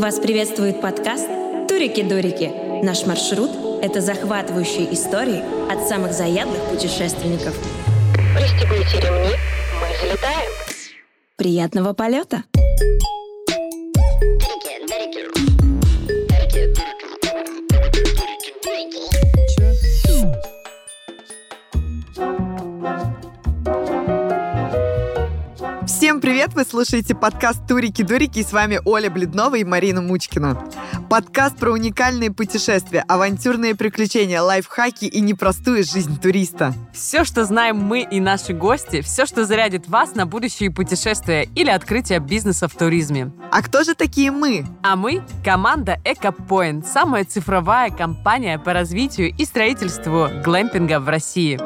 Вас приветствует подкаст «Турики-дурики». Наш маршрут – это захватывающие истории от самых заядлых путешественников. Пристегните ремни, мы взлетаем. Приятного полета! Всем привет! Вы слушаете подкаст «Турики-дурики» и с вами Оля Бледнова и Марина Мучкина. Подкаст про уникальные путешествия, авантюрные приключения, лайфхаки и непростую жизнь туриста. Все, что знаем мы и наши гости, все, что зарядит вас на будущие путешествия или открытие бизнеса в туризме. А кто же такие мы? А мы – команда EcoPoint, самая цифровая компания по развитию и строительству глэмпинга в России.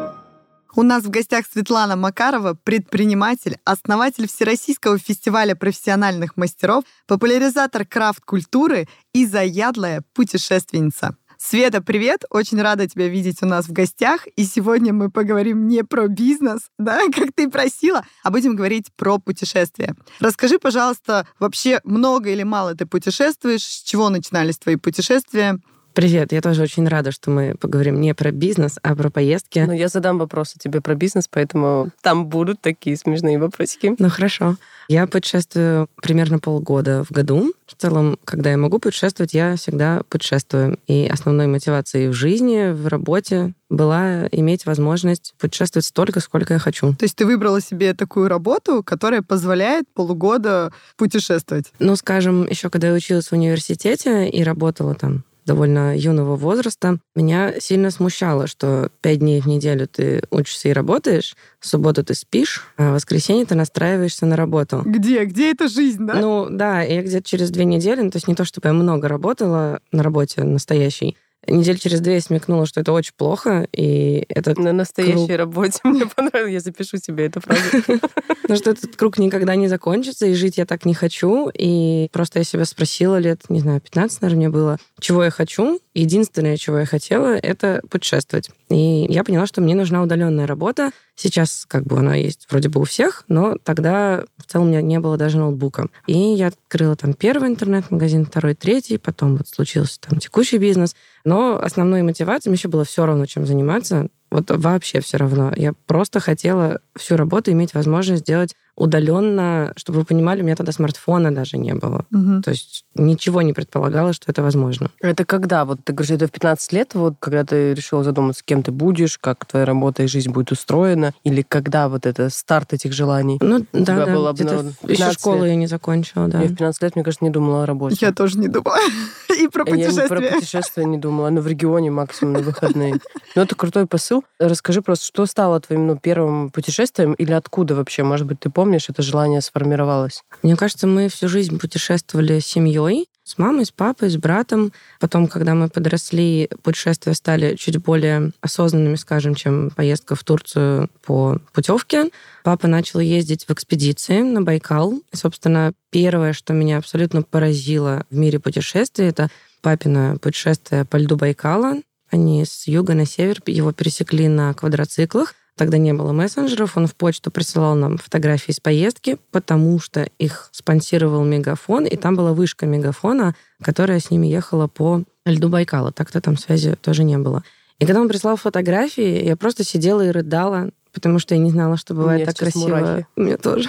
У нас в гостях Светлана Макарова, предприниматель, основатель Всероссийского фестиваля профессиональных мастеров, популяризатор крафт-культуры и заядлая путешественница. Света, привет! Очень рада тебя видеть у нас в гостях. И сегодня мы поговорим не про бизнес, да, как ты просила, а будем говорить про путешествия. Расскажи, пожалуйста, вообще много или мало ты путешествуешь? С чего начинались твои путешествия? Привет, я тоже очень рада, что мы поговорим не про бизнес, а про поездки. Но я задам вопросы тебе про бизнес, поэтому там будут такие смешные вопросики. Ну хорошо. Я путешествую примерно полгода в году. В целом, когда я могу путешествовать, я всегда путешествую. И основной мотивацией в жизни, в работе была иметь возможность путешествовать столько, сколько я хочу. То есть ты выбрала себе такую работу, которая позволяет полугода путешествовать? Ну, скажем, еще когда я училась в университете и работала там довольно юного возраста, меня сильно смущало, что пять дней в неделю ты учишься и работаешь, в субботу ты спишь, а в воскресенье ты настраиваешься на работу. Где? Где эта жизнь, да? Ну да, я где-то через две недели, ну, то есть не то, чтобы я много работала на работе настоящей, Неделю через две я смекнула, что это очень плохо, и это На настоящей круг... работе мне понравилось, я запишу себе эту фразу. Ну, что этот круг никогда не закончится, и жить я так не хочу. И просто я себя спросила лет, не знаю, 15, наверное, мне было, чего я хочу. Единственное, чего я хотела, это путешествовать. И я поняла, что мне нужна удаленная работа. Сейчас как бы она есть вроде бы у всех, но тогда в целом у меня не было даже ноутбука. И я открыла там первый интернет-магазин, второй, третий, потом вот случился там текущий бизнес. Но основной мотивацией мне еще было все равно, чем заниматься. Вот вообще все равно. Я просто хотела всю работу иметь возможность сделать удаленно, чтобы вы понимали, у меня тогда смартфона даже не было. Угу. То есть ничего не предполагало, что это возможно. Это когда? Вот ты говоришь, это в 15 лет, вот когда ты решила задуматься, кем ты будешь, как твоя работа и жизнь будет устроена, или когда вот это старт этих желаний? Ну, да, да. Было еще школу лет. я не закончила, да. Я в 15 лет, мне кажется, не думала о работе. Я тоже не думала. И про путешествия. Я про путешествия не думала, но в регионе максимум на выходные. Но это крутой посыл. Расскажи просто, что стало твоим ну, первым путешествием или откуда вообще, может быть, ты помнишь, это желание сформировалось? Мне кажется, мы всю жизнь путешествовали с семьей, с мамой, с папой, с братом. Потом, когда мы подросли, путешествия стали чуть более осознанными, скажем, чем поездка в Турцию по путевке. Папа начал ездить в экспедиции на Байкал. И, собственно, первое, что меня абсолютно поразило в мире путешествий, это папина путешествие по льду Байкала. Они с юга на север его пересекли на квадроциклах. Тогда не было мессенджеров, он в почту присылал нам фотографии из поездки, потому что их спонсировал Мегафон, и там была вышка Мегафона, которая с ними ехала по льду Байкала. Так-то там связи тоже не было. И когда он прислал фотографии, я просто сидела и рыдала, потому что я не знала, что бывает так красиво. Мурахи. У меня тоже.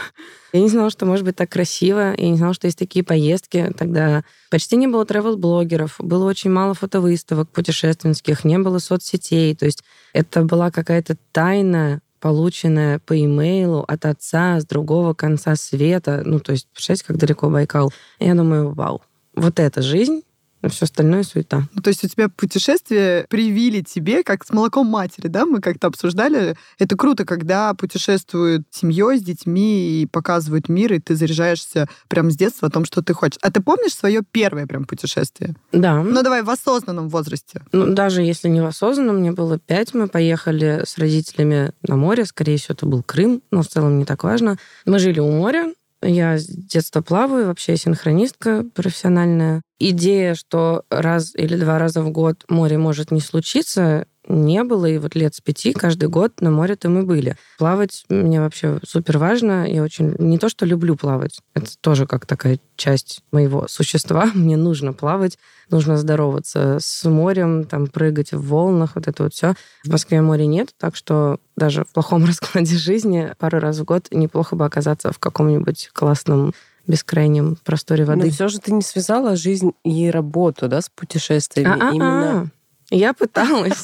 Я не знала, что может быть так красиво. Я не знала, что есть такие поездки. Тогда почти не было travel-блогеров, было очень мало фотовыставок путешественских, не было соцсетей. То есть это была какая-то тайна, полученная по имейлу от отца с другого конца света. Ну, то есть, представляете, как далеко Байкал. Я думаю, вау, вот эта жизнь а все остальное суета. Ну, то есть у тебя путешествия привили тебе, как с молоком матери, да? Мы как-то обсуждали. Это круто, когда путешествуют семьей с детьми и показывают мир, и ты заряжаешься прям с детства о том, что ты хочешь. А ты помнишь свое первое прям путешествие? Да. Ну, давай в осознанном возрасте. Ну, даже если не в осознанном, мне было пять, мы поехали с родителями на море, скорее всего, это был Крым, но в целом не так важно. Мы жили у моря, я с детства плаваю, вообще синхронистка профессиональная. Идея, что раз или два раза в год море может не случиться, не было, и вот лет с пяти каждый год на море-то мы были. Плавать мне вообще супер важно. Я очень... Не то, что люблю плавать, это тоже как такая часть моего существа. Мне нужно плавать, нужно здороваться с морем, там прыгать в волнах, вот это вот все. В Москве моря нет, так что даже в плохом раскладе жизни пару раз в год неплохо бы оказаться в каком-нибудь классном бескрайнем просторе воды. Но все же ты не связала жизнь и работу, да, с путешествиями. А-а-а. Именно Я пыталась.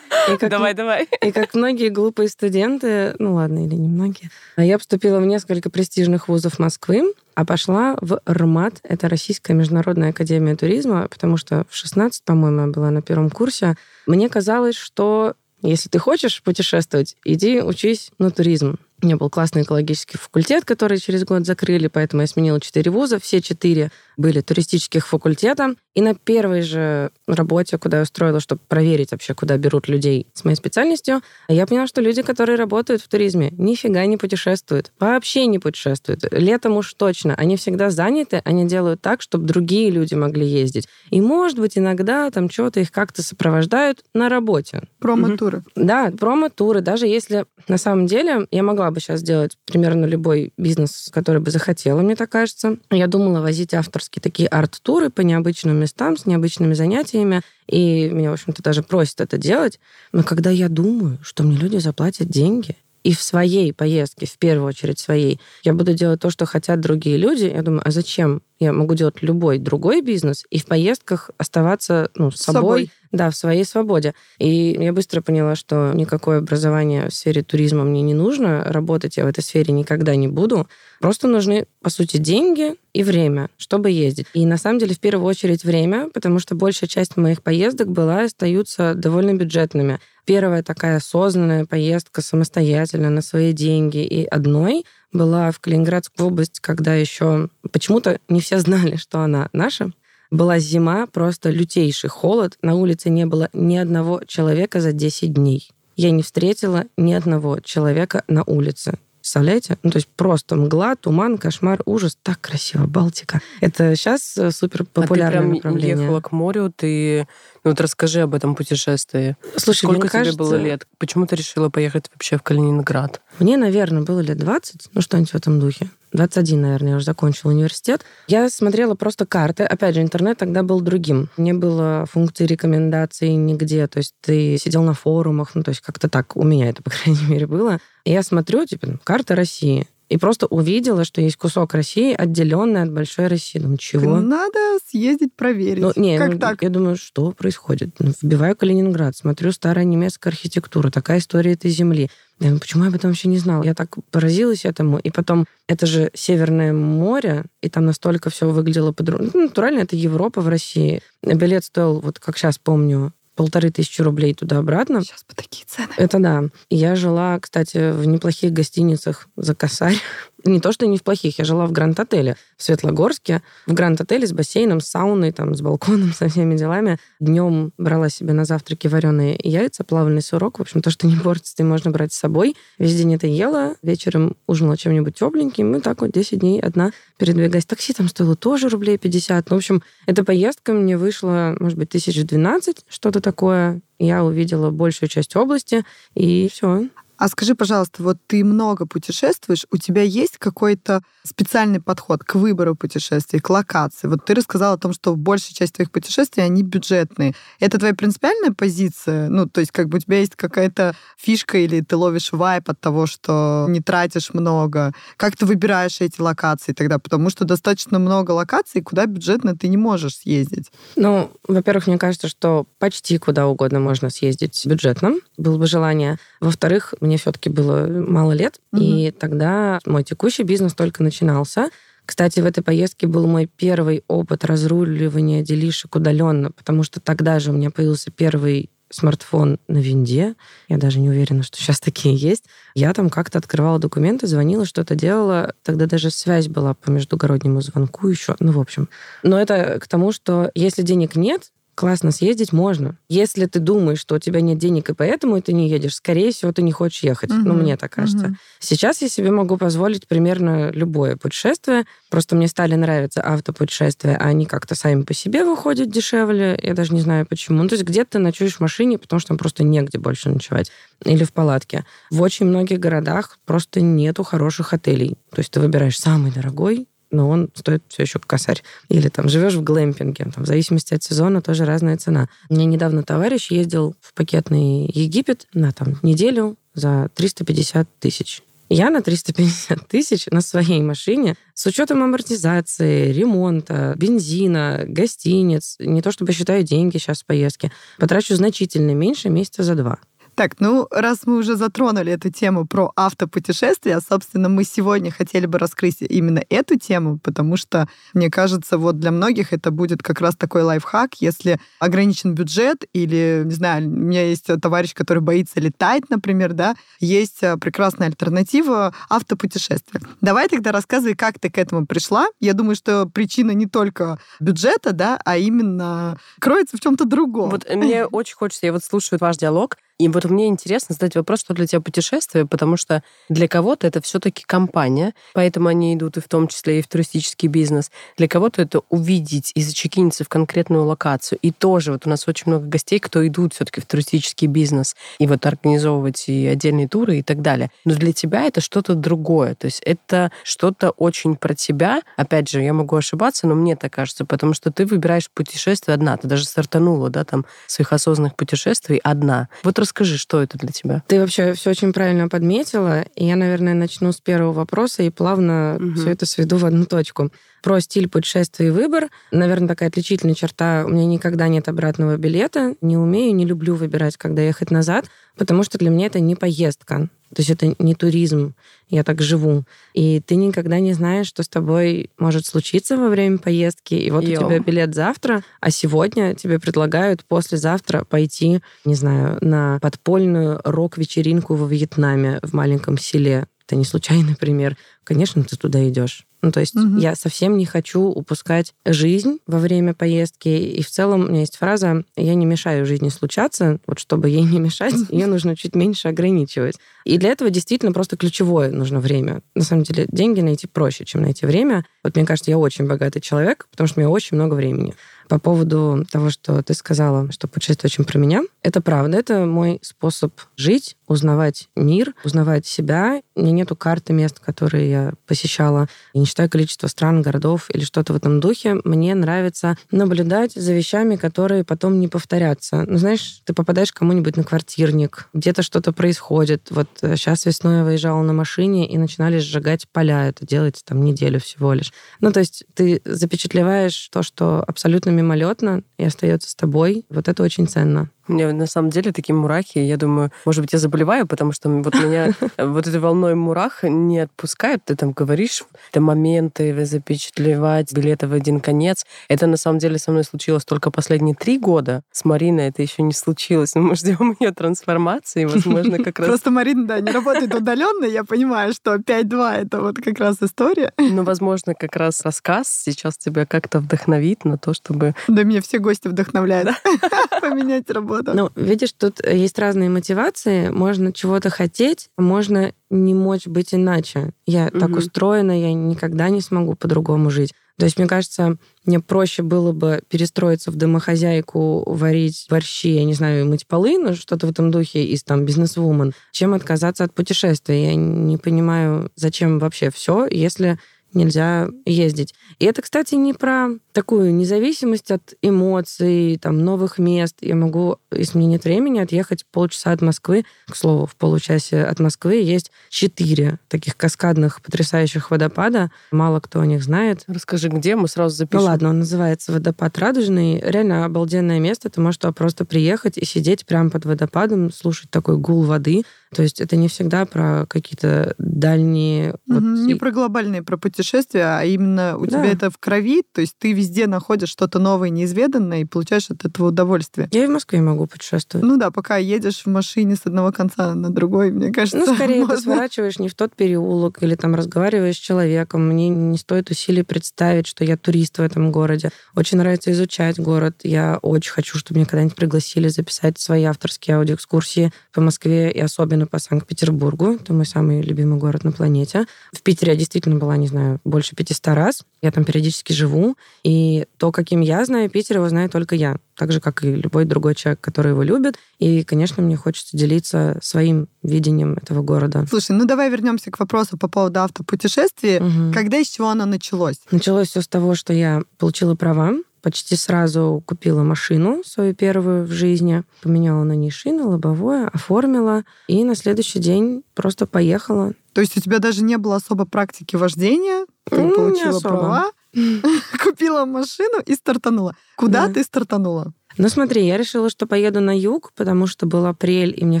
И как, Давай, давай. и как многие глупые студенты, ну ладно, или не многие, а я поступила в несколько престижных вузов Москвы, а пошла в РМАТ, это Российская международная академия туризма, потому что в 16, по-моему, я была на первом курсе. Мне казалось, что если ты хочешь путешествовать, иди учись на туризм. У меня был классный экологический факультет, который через год закрыли, поэтому я сменила четыре вуза. Все четыре были туристических факультета. И на первой же работе, куда я устроила, чтобы проверить вообще, куда берут людей с моей специальностью, я поняла, что люди, которые работают в туризме, нифига не путешествуют. Вообще не путешествуют. Летом уж точно. Они всегда заняты, они делают так, чтобы другие люди могли ездить. И, может быть, иногда там что-то их как-то сопровождают на работе. Промо-туры. Да, промо-туры. Даже если на самом деле я могла бы сейчас сделать примерно любой бизнес, который бы захотела, мне так кажется. Я думала возить авторские такие арт-туры по необычным местам с необычными занятиями. И меня, в общем-то, даже просят это делать. Но когда я думаю, что мне люди заплатят деньги, и в своей поездке, в первую очередь своей, я буду делать то, что хотят другие люди, я думаю, а зачем? Я могу делать любой другой бизнес и в поездках оставаться ну, собой, собой. да, в своей свободе. И я быстро поняла, что никакое образование в сфере туризма мне не нужно, работать я в этой сфере никогда не буду. Просто нужны, по сути, деньги и время, чтобы ездить. И на самом деле в первую очередь время, потому что большая часть моих поездок была и остаются довольно бюджетными. Первая такая осознанная поездка самостоятельно на свои деньги и одной была в Калининградскую область, когда еще почему-то не все знали, что она наша. Была зима, просто лютейший холод. На улице не было ни одного человека за 10 дней. Я не встретила ни одного человека на улице. Представляете? Ну, то есть просто мгла, туман, кошмар, ужас. Так красиво, Балтика. Это сейчас супер популярное а ты прям направление. ехала к морю, ты... Ну вот расскажи об этом путешествии. Слушай, Сколько мне тебе кажется, было лет? Почему ты решила поехать вообще в Калининград? Мне, наверное, было лет 20, ну что-нибудь в этом духе. 21, наверное, я уже закончила университет. Я смотрела просто карты. Опять же, интернет тогда был другим. Не было функции рекомендаций нигде. То есть ты сидел на форумах, ну то есть как-то так. У меня это, по крайней мере, было. И я смотрю, типа, ну, карта России. И просто увидела, что есть кусок России, отделенный от большой России. Думаю, чего? Надо съездить проверить. Ну, не, как ну, так? я думаю, что происходит? Ну, вбиваю Калининград, смотрю старая немецкая архитектура, такая история этой земли. Я думаю, почему я об этом вообще не знала? Я так поразилась этому. И потом, это же Северное море, и там настолько все выглядело по-другому. Ну, натурально, это Европа в России. Билет стоил, вот как сейчас помню, полторы тысячи рублей туда-обратно. Сейчас по такие цены. Это да. Я жила, кстати, в неплохих гостиницах за косарь. Не то, что не в плохих. Я жила в Гранд-отеле в Светлогорске. В Гранд-отеле с бассейном, с сауной, там, с балконом, со всеми делами. Днем брала себе на завтраки вареные яйца, плавленый сырок. В общем, то, что не портится, и можно брать с собой. Весь день это ела. Вечером ужинала чем-нибудь тепленьким. И так вот 10 дней одна передвигаясь. Такси там стоило тоже рублей 50. Ну, в общем, эта поездка мне вышла, может быть, тысяч 12, что-то такое. Я увидела большую часть области, и все. А скажи, пожалуйста, вот ты много путешествуешь, у тебя есть какой-то специальный подход к выбору путешествий, к локации? Вот ты рассказала о том, что большая часть твоих путешествий, они бюджетные. Это твоя принципиальная позиция? Ну, то есть как бы у тебя есть какая-то фишка или ты ловишь вайп от того, что не тратишь много? Как ты выбираешь эти локации тогда? Потому что достаточно много локаций, куда бюджетно ты не можешь съездить. Ну, во-первых, мне кажется, что почти куда угодно можно съездить бюджетно, было бы желание. Во-вторых, мне все-таки было мало лет, Мгм. и тогда мой текущий бизнес только начинался. Кстати, в этой поездке был мой первый опыт разруливания делишек удаленно, потому что тогда же у меня появился первый смартфон на винде. Я даже не уверена, что сейчас такие есть. Я там как-то открывала документы, звонила, что-то делала. Тогда даже связь была по междугороднему звонку еще. Ну, в общем. Но это к тому, что если денег нет, классно съездить можно. Если ты думаешь, что у тебя нет денег, и поэтому ты не едешь, скорее всего, ты не хочешь ехать. Ну, Мгм. мне так кажется. Мгм. Сейчас я себе могу позволить примерно любое путешествие. Просто мне стали нравиться автопутешествия, а они как-то сами по себе выходят дешевле. Я даже не знаю почему. Ну, то есть где-то ты ночуешь в машине, потому что там просто негде больше ночевать. Или в палатке. В очень многих городах просто нету хороших отелей. То есть ты выбираешь самый дорогой, но он стоит все еще косарь. Или там живешь в глэмпинге, там, в зависимости от сезона тоже разная цена. Меня недавно товарищ ездил в пакетный Египет на там неделю за 350 тысяч. Я на 350 тысяч на своей машине с учетом амортизации, ремонта, бензина, гостиниц, не то чтобы считаю деньги сейчас в поездке, потрачу значительно меньше месяца за два. Так, ну, раз мы уже затронули эту тему про автопутешествия, собственно, мы сегодня хотели бы раскрыть именно эту тему, потому что, мне кажется, вот для многих это будет как раз такой лайфхак, если ограничен бюджет или, не знаю, у меня есть товарищ, который боится летать, например, да, есть э, прекрасная альтернатива автопутешествия. Давай тогда рассказывай, как ты к этому пришла. Я думаю, что причина не только бюджета, да, а именно кроется в чем-то другом. Вот мне очень хочется, я вот слушаю ваш диалог, и вот мне интересно задать вопрос, что для тебя путешествие, потому что для кого-то это все-таки компания, поэтому они идут и в том числе и в туристический бизнес. Для кого-то это увидеть и зачекиниться в конкретную локацию. И тоже вот у нас очень много гостей, кто идут все-таки в туристический бизнес и вот организовывать и отдельные туры и так далее. Но для тебя это что-то другое. То есть это что-то очень про тебя. Опять же, я могу ошибаться, но мне так кажется, потому что ты выбираешь путешествие одна. Ты даже стартанула, да, там, своих осознанных путешествий одна. Вот расскажи, что это для тебя? Ты вообще все очень правильно подметила. И я, наверное, начну с первого вопроса и плавно Мгм. все это сведу в одну точку. Про стиль путешествия и выбор. Наверное, такая отличительная черта. У меня никогда нет обратного билета. Не умею, не люблю выбирать, когда ехать назад, потому что для меня это не поездка. То есть это не туризм. Я так живу. И ты никогда не знаешь, что с тобой может случиться во время поездки. И вот Йоу. у тебя билет завтра, а сегодня тебе предлагают послезавтра пойти, не знаю, на подпольную рок-вечеринку во Вьетнаме в маленьком селе. Это не случайный пример. Конечно, ты туда идешь. Ну, то есть Мгм. я совсем не хочу упускать жизнь во время поездки. И в целом у меня есть фраза «я не мешаю жизни случаться». Вот чтобы ей не мешать, ее нужно чуть меньше ограничивать. И для этого действительно просто ключевое нужно время. На самом деле деньги найти проще, чем найти время. Вот мне кажется, я очень богатый человек, потому что у меня очень много времени. По поводу того, что ты сказала, что путешествие очень про меня, это правда. Это мой способ жить, узнавать мир, узнавать себя. У меня нету карты мест, которые я посещала. Я не считаю количество стран, городов или что-то в этом духе. Мне нравится наблюдать за вещами, которые потом не повторятся. Ну, знаешь, ты попадаешь кому-нибудь на квартирник, где-то что-то происходит. Вот сейчас весной я выезжала на машине и начинали сжигать поля. Это делается там неделю всего лишь. Ну, то есть ты запечатлеваешь то, что абсолютно мимолетно и остается с тобой. Вот это очень ценно. У меня на самом деле такие мурахи. Я думаю, может быть, я заболеваю, потому что вот меня вот этой волной мурах не отпускает. Ты там говоришь, это моменты запечатлевать, билеты в один конец. Это на самом деле со мной случилось только последние три года. С Мариной это еще не случилось. Но мы ждем ее трансформации. Возможно, как раз... Просто Марина, да, не работает удаленно. Я понимаю, что 5-2 это вот как раз история. Ну, возможно, как раз рассказ сейчас тебя как-то вдохновит на то, чтобы... Да меня все гости вдохновляют поменять работу. Ну, видишь, тут есть разные мотивации. Можно чего-то хотеть, можно не мочь быть иначе. Я так Мгм. устроена, я никогда не смогу по-другому жить. То есть, мне кажется, мне проще было бы перестроиться в домохозяйку, варить борщи, я не знаю, мыть полы, ну, что-то в этом духе из там бизнес-вумен, чем отказаться от путешествия. Я не понимаю, зачем вообще все, если нельзя ездить. И это, кстати, не про такую независимость от эмоций, там, новых мест. Я могу, если мне нет времени, отъехать полчаса от Москвы. К слову, в получасе от Москвы есть четыре таких каскадных потрясающих водопада. Мало кто о них знает. Расскажи, где мы сразу запишем. Ну ладно, он называется водопад Радужный. Реально обалденное место. Ты можешь туда просто приехать и сидеть прямо под водопадом, слушать такой гул воды. То есть это не всегда про какие-то дальние... вот Мгм, Не про глобальные, про путешествия, а именно у Да. тебя это в крови, то есть ты везде находишь что-то новое, неизведанное, и получаешь от этого удовольствие. Я и в Москве могу путешествовать. Ну да, пока едешь в машине с одного конца на другой, мне кажется, Ну, скорее, ты можно. сворачиваешь не в тот переулок или там разговариваешь с человеком. Мне не стоит усилий представить, что я турист в этом городе. Очень нравится изучать город. Я очень хочу, чтобы меня когда-нибудь пригласили записать свои авторские аудиоэкскурсии по Москве и особенно по Санкт-Петербургу. Это мой самый любимый город на планете. В Питере я действительно была, не знаю, больше 500 раз. Я там периодически живу. И то, каким я знаю Питер, его знаю только я. Так же, как и любой другой человек, который его любит. И, конечно, мне хочется делиться своим видением этого города. Слушай, ну давай вернемся к вопросу по поводу автопутешествий. Мгм. Когда и с чего оно началось? Началось все с того, что я получила права, почти сразу купила машину свою первую в жизни, поменяла на ней шины, лобовое, оформила, и на следующий день просто поехала. То есть у тебя даже не было особо практики вождения, ты Ну, получила права, купила машину и стартанула. Куда Да. ты стартанула? Ну смотри, я решила, что поеду на юг, потому что был апрель, и мне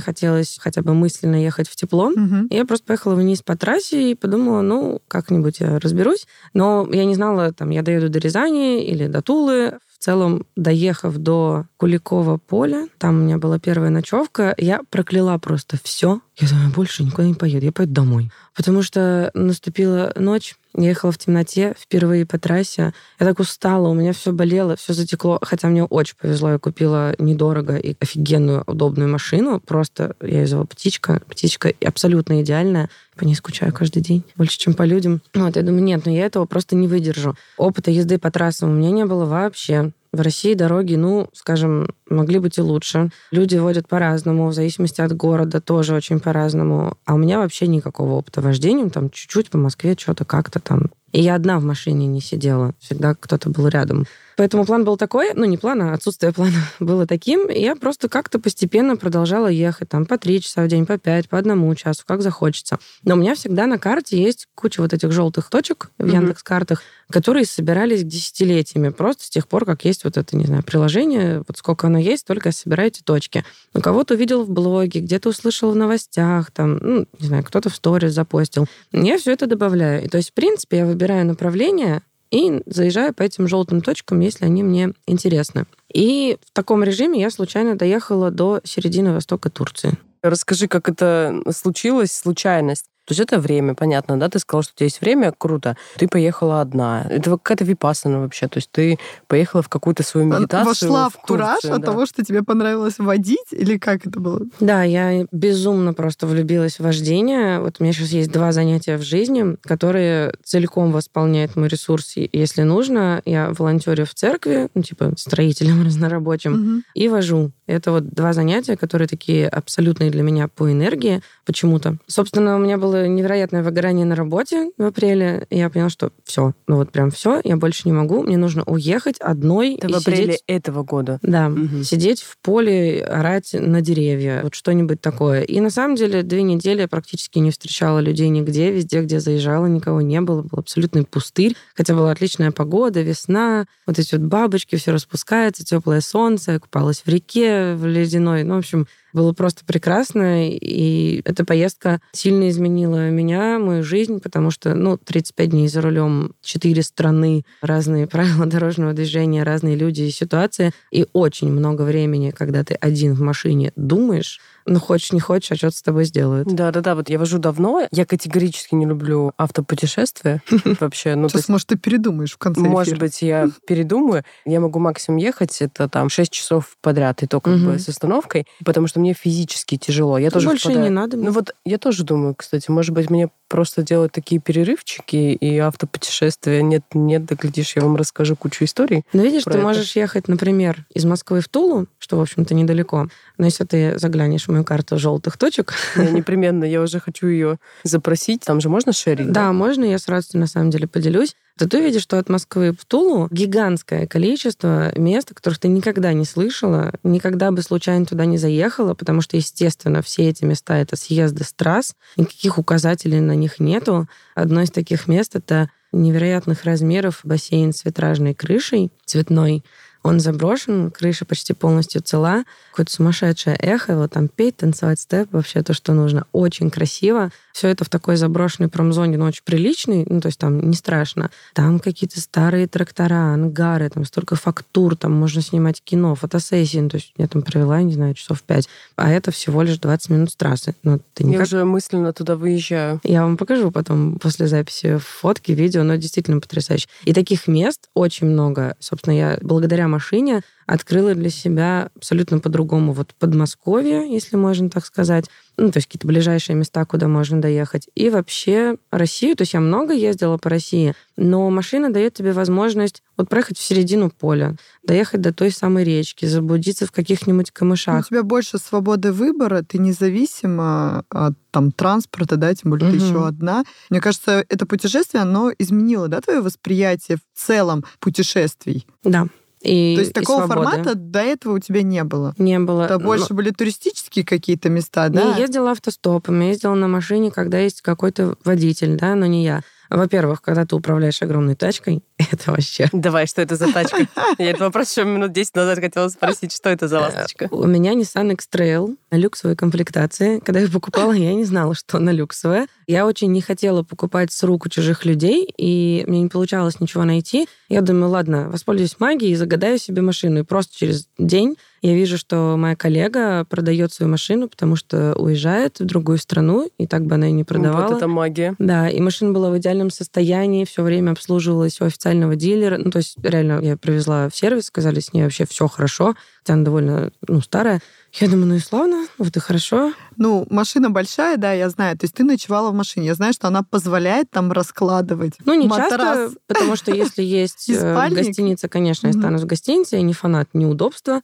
хотелось хотя бы мысленно ехать в тепло. Мгм. И Я просто поехала вниз по трассе и подумала, ну, как-нибудь я разберусь. Но я не знала, там, я доеду до Рязани или до Тулы. В целом, доехав до Куликова поля, там у меня была первая ночевка, я прокляла просто все. Я думаю, больше никуда не поеду, я поеду домой. Потому что наступила ночь, я ехала в темноте впервые по трассе. Я так устала, у меня все болело, все затекло. Хотя мне очень повезло, я купила недорого и офигенную, удобную машину. Просто я ее зову птичка. Птичка абсолютно идеальная. По ней скучаю каждый день, больше, чем по людям. Вот, я думаю, нет, ну я этого просто не выдержу. Опыта езды по трассам у меня не было вообще. В России дороги, ну, скажем, могли быть и лучше. Люди водят по-разному, в зависимости от города тоже очень по-разному. А у меня вообще никакого опыта вождения, там чуть-чуть по Москве что-то как-то там. И я одна в машине не сидела, всегда кто-то был рядом. Поэтому план был такой, ну не план, а отсутствие плана было таким. И я просто как-то постепенно продолжала ехать там по три часа в день, по пять, по одному часу, как захочется. Но у меня всегда на карте есть куча вот этих желтых точек в Мгм. Яндекс-картах, которые собирались десятилетиями. Просто с тех пор, как есть вот это, не знаю, приложение, вот сколько оно есть, только собираю эти точки. Ну, кого-то увидел в блоге, где-то услышал в новостях, там, ну, не знаю, кто-то в сторис запостил. Я все это добавляю. И то есть, в принципе, я выбираю направление, и заезжаю по этим желтым точкам, если они мне интересны. И в таком режиме я случайно доехала до середины востока Турции. Расскажи, как это случилось, случайность. То есть это время, понятно, да? Ты сказала, что у тебя есть время, круто. Ты поехала одна. Это какая-то випасана вообще. То есть ты поехала в какую-то свою медитацию. Вошла в Турцию, кураж от да. того, что тебе понравилось водить, или как это было? Да, я безумно просто влюбилась в вождение. Вот у меня сейчас есть два занятия в жизни, которые целиком восполняют мой ресурс, если нужно. Я волонтерю в церкви, ну, типа строителем разнорабочим, Мгм. и вожу. Это вот два занятия, которые такие абсолютные для меня по энергии почему-то. Собственно, у меня было невероятное выгорание на работе в апреле, и я поняла, что все, ну вот прям все, я больше не могу, мне нужно уехать одной Это и в апреле сидеть этого года. да, Мгм. сидеть в поле, орать на деревья, вот что-нибудь такое. И на самом деле две недели я практически не встречала людей нигде, везде, где заезжала, никого не было, был абсолютный пустырь, хотя была отличная погода, весна, вот эти вот бабочки, все распускается, теплое солнце, я купалась в реке, в ледяной, ну, в общем, было просто прекрасно, и эта поездка сильно изменила меня, мою жизнь, потому что, ну, 35 дней за рулем, 4 страны, разные правила дорожного движения, разные люди и ситуации, и очень много времени, когда ты один в машине думаешь, ну, хочешь, не хочешь, а что-то с тобой сделают. Да-да-да, вот я вожу давно. Я категорически не люблю автопутешествия вообще. Ну, то Сейчас, есть, может, ты передумаешь в конце может быть, я передумаю. Я могу максимум ехать, это там 6 часов подряд, и то как бы с остановкой, потому что мне физически тяжело. Я тоже Больше не надо. Ну вот я тоже думаю, кстати, может быть, мне просто делать такие перерывчики и автопутешествия. Нет, нет, да глядишь, я вам расскажу кучу историй. Но видишь, ты это. можешь ехать, например, из Москвы в Тулу, что, в общем-то, недалеко. Но если ты заглянешь в мою карту желтых точек, Я непременно, я уже хочу ее запросить. Там же можно шерить? Да, можно, я с радостью на самом деле поделюсь. То ты увидишь, что от Москвы в Тулу гигантское количество мест, о которых ты никогда не слышала, никогда бы случайно туда не заехала, потому что, естественно, все эти места — это съезды с трасс, никаких указателей на них нету. Одно из таких мест — это невероятных размеров бассейн с витражной крышей цветной. Он заброшен, крыша почти полностью цела, какое-то сумасшедшее эхо, вот там петь, танцевать степ, вообще то, что нужно. Очень красиво. Все это в такой заброшенной промзоне, но очень приличный, ну, то есть там не страшно. Там какие-то старые трактора, ангары, там столько фактур, там можно снимать кино, фотосессии. Ну, то есть я там провела, не знаю, часов пять. А это всего лишь 20 минут с трассы. Ну, ты Я никак... уже мысленно туда выезжаю. Я вам покажу потом после записи фотки, видео, но действительно потрясающе. И таких мест очень много. Собственно, я благодаря машине открыла для себя абсолютно по-другому. Вот Подмосковье, если можно так сказать, ну, то есть какие-то ближайшие места, куда можно доехать. И вообще Россию, то есть я много ездила по России, но машина дает тебе возможность вот проехать в середину поля, доехать до той самой речки, заблудиться в каких-нибудь У камышах. тебя больше свободы выбора, ты независима от там, транспорта, да, тем более ты Мгм. еще одна. Мне кажется, это путешествие, оно изменило, да, твое восприятие в целом путешествий. Да. И, То есть и такого свободы. формата до этого у тебя не было. не было. Это Но- больше были туристические какие-то места, да? ездила автостопом, ездила на машине, когда есть какой-то водитель, да, но не я. Во-первых, когда ты управляешь огромной тачкой, это вообще... Давай, что это за тачка? Я этот вопрос еще минут 10 назад хотела спросить, что это за ласточка? У меня Nissan X-Trail на люксовой комплектации. Когда я покупала, я не знала, что она люксовая. Я очень не хотела покупать с рук у чужих людей, и мне не получалось ничего найти. Я думаю, ладно, воспользуюсь магией и загадаю себе машину. И просто через день я вижу, что моя коллега продает свою машину, потому что уезжает в другую страну, и так бы она и не продавала. Вот это магия. Да, и машина была в идеальном состоянии, все время обслуживалась у официального дилера. Ну, то есть, реально, я привезла в сервис, сказали, с ней вообще все хорошо, хотя она довольно, ну, старая. Я думаю, ну и славно, вот и хорошо. Ну, машина большая, да, я знаю. То есть ты ночевала в машине. Я знаю, что она позволяет там раскладывать Ну, не матрас. часто, потому что если есть э, гостиница, конечно, я останусь в гостинице, я не фанат неудобства.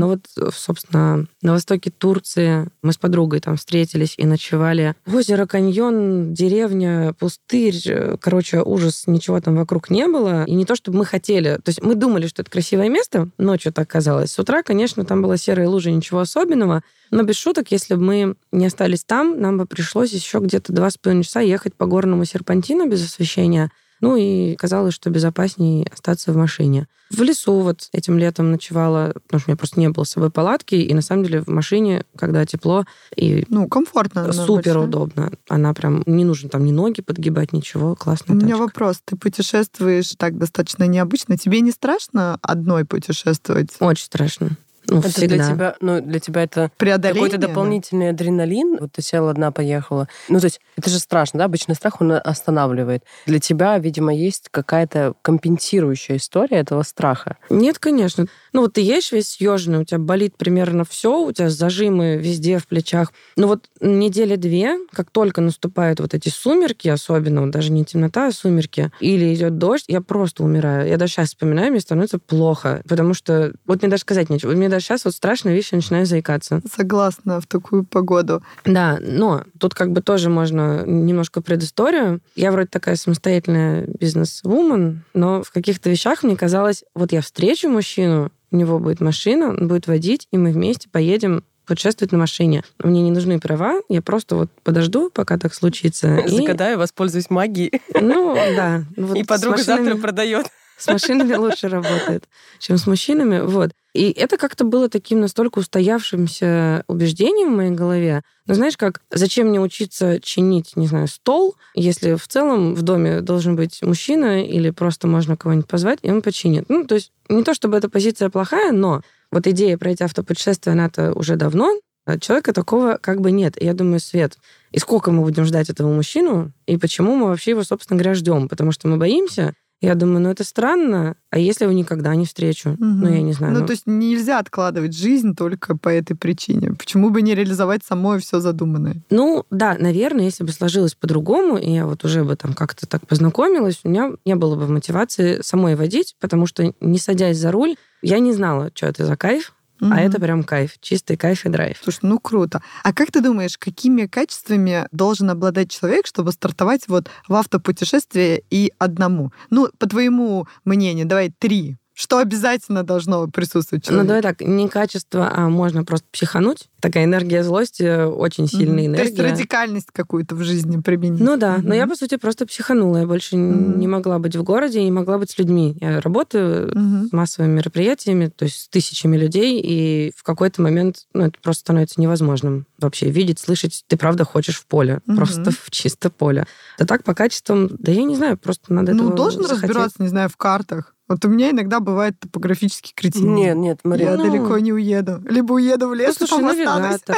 Но вот, э, собственно, на востоке Турции мы с подругой там встретились и ночевали. Озеро, каньон, деревня, пустырь. э, Короче, ужас, ничего там вокруг не было. И не то, чтобы мы хотели. То есть мы думали, что это красивое место, ночью так казалось. С утра, конечно, там была серая лужа, ничего особенного. Но без шуток, если бы мы не остались там, нам бы пришлось еще где-то два с половиной часа ехать по горному серпантину без освещения. Ну и казалось, что безопаснее остаться в машине. В лесу вот этим летом ночевала, потому что у меня просто не было с собой палатки, и на самом деле в машине, когда тепло и Ну, комфортно. супер удобно. Она прям, не нужно там ни ноги подгибать, ничего, У классная меня тачка. вопрос. Ты путешествуешь так достаточно необычно. Тебе не страшно одной путешествовать? Очень страшно. Ну, Это всегда. для тебя, ну, для тебя это какой-то дополнительный адреналин. Вот ты села одна, поехала. Ну, то есть это же страшно, да? Обычный страх, он останавливает. Для тебя, видимо, есть какая-то компенсирующая история этого страха. Нет, конечно. Ну вот ты едешь весь съеженный, у тебя болит примерно все, у тебя зажимы везде в плечах. Ну вот недели две, как только наступают вот эти сумерки, особенно, вот даже не темнота, а сумерки, или идет дождь, я просто умираю. Я даже сейчас вспоминаю, мне становится плохо, потому что вот мне даже сказать нечего. Мне даже сейчас вот страшная вещь, я начинаю заикаться. Согласна в такую погоду. Да, но тут как бы тоже можно немножко предысторию. Я вроде такая самостоятельная бизнес-вумен, но в каких-то вещах мне казалось, вот я встречу мужчину, у него будет машина, он будет водить, и мы вместе поедем путешествовать на машине. Мне не нужны права, я просто вот подожду, пока так случится. и- Загадаю, воспользуюсь магией. Ну, да. Вот И подруга машинами- завтра продает. С машинами лучше работает, чем с мужчинами. Вот. И это как-то было таким настолько устоявшимся убеждением в моей голове. Но знаешь, как, зачем мне учиться чинить, не знаю, стол, если в целом в доме должен быть мужчина или просто можно кого-нибудь позвать, и он починит. Ну, то есть не то, чтобы эта позиция плохая, но вот идея пройти автопутешествие, она-то уже давно, а человека такого как бы нет. И я думаю, Свет, и сколько мы будем ждать этого мужчину, и почему мы вообще его, собственно говоря, ждем? Потому что мы боимся, я думаю, ну это странно, а если его никогда не встречу? Ну, я не знаю. Ну, ну, то есть нельзя откладывать жизнь только по этой причине. Почему бы не реализовать самой все задуманное? Ну, да, наверное, если бы сложилось по-другому, и я вот уже бы там как-то так познакомилась, у меня не было бы мотивации самой водить, потому что, не садясь за руль, я не знала, что это за кайф, Мгм. а это прям кайф, чистый кайф и драйв. Слушай, ну круто. А как ты думаешь, какими качествами должен обладать человек, чтобы стартовать вот в автопутешествие и одному? Ну, по твоему мнению, давай три. Что обязательно должно присутствовать в Ну, давай так, не качество, а можно просто психануть. Такая энергия злости, э, очень сильная Мгм. То есть энергия. радикальность какую-то в жизни применить. Ну да, но я, по сути, просто психанула. Я больше Мгм. не могла быть в городе, не могла быть с людьми. Я работаю Мгм. с массовыми мероприятиями, то есть с тысячами людей, и в какой-то момент ну, это просто становится невозможным вообще видеть, слышать. Ты правда хочешь в поле, Мгм. просто в чисто поле. Да так по качествам, да я не знаю, просто надо Ну, должен захотеть. разбираться, не знаю, в картах. Вот у меня иногда бывает топографический кретин. Нет, нет, Мария, Я Ну. далеко не уеду. Либо уеду в Ну, лес, и слушай, там останусь. навигатор.